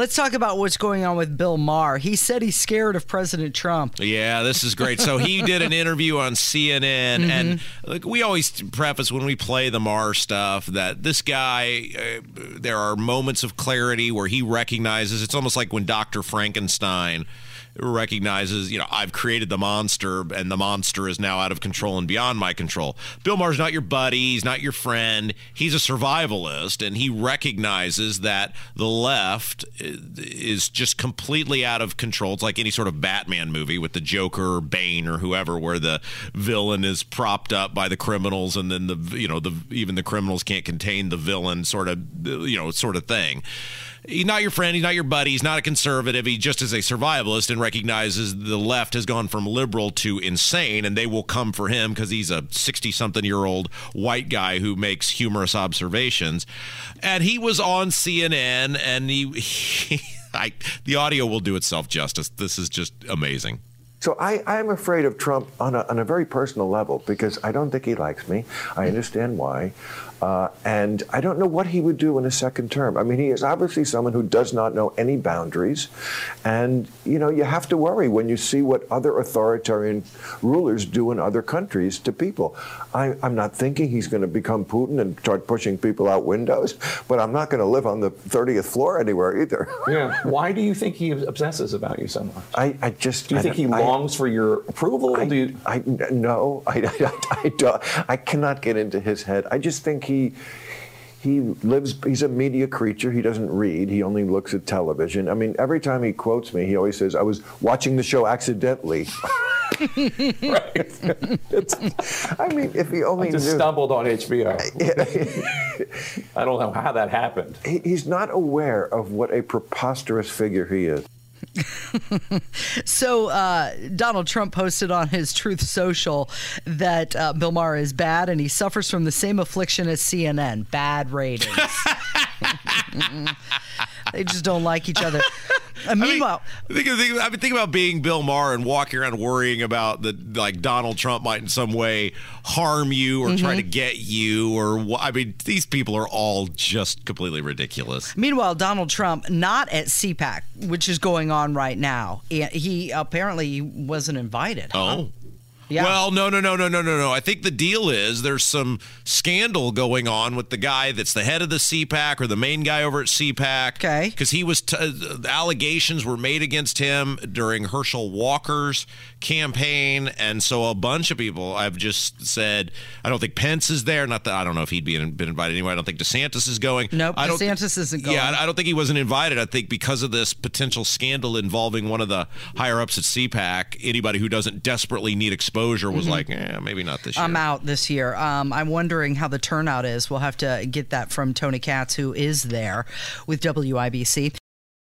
Let's talk about what's going on with Bill Maher. He said he's scared of President Trump. Yeah, this is great. So he did an interview on CNN, Mm-hmm. and like, we always preface when we play the Maher stuff that this guy, uh, there are moments of clarity where he recognizes it's almost like when Dr. Frankenstein recognizes, you know, I've created the monster and the monster is now out of control and beyond my control. Bill Maher's not your buddy, he's not your friend. He's a survivalist and he recognizes that the left is just completely out of control. It's like any sort of Batman movie with the Joker or Bane or whoever where the villain is propped up by the criminals and then the you know the even the criminals can't contain the villain sort of you know sort of thing he's not your friend. He's not your buddy. He's not a conservative. He just is a survivalist and recognizes the left has gone from liberal to insane, and they will come for him because he's a 60 something year old white guy who makes humorous observations. And he was on CNN, and he, he I, the audio will do itself justice. This is just amazing. So I, I'm afraid of Trump on a, on a very personal level because I don't think he likes me. I understand why. Uh, and I don't know what he would do in a second term. I mean, he is obviously someone who does not know any boundaries. And, you know, you have to worry when you see what other authoritarian rulers do in other countries to people. I, I'm not thinking he's going to become Putin and start pushing people out windows, but I'm not going to live on the 30th floor anywhere either. Yeah. Why do you think he obsesses about you so much? I, I just. Do you I think he longs for your approval? I, do you, I no, I, I, I, don't, I cannot get into his head. I just think he he lives. He's a media creature. He doesn't read. He only looks at television. I mean, every time he quotes me, he always says, "I was watching the show accidentally." I mean, if he only I just knew. stumbled on HBO. I don't know how that happened. He, he's not aware of what a preposterous figure he is. So uh, Donald Trump posted on his Truth Social that uh, Bill Maher is bad and he suffers from the same affliction as CNN: bad ratings. they just don't like each other. Uh, meanwhile, Think, think, I mean, think about being Bill Maher and walking around worrying about that, like Donald Trump might in some way harm you or try to get you, or I mean, these people are all just completely ridiculous. Meanwhile, Donald Trump not at CPAC, which is going on right now. He, apparently wasn't invited. huh? Yeah. Well, no, no, no, no, no, no, no. I think the deal is there's some scandal going on with the guy that's the head of the CPAC or the main guy over at CPAC. Okay. Because he was, t- uh, allegations were made against him during Herschel Walker's campaign. And so a bunch of people have just said, I don't think Pence is there. Not that I don't know if he'd be been invited anyway. I don't think DeSantis is going. Nope, I don't DeSantis isn't going. Yeah, I I don't think he wasn't invited. I think because of this potential scandal involving one of the higher ups at CPAC, anybody who doesn't desperately need exposure was like, eh, maybe not this year. Mm-hmm. I'm out this year. Um, I'm wondering how the turnout is. We'll have to get that from Tony Katz, who is there with WIBC.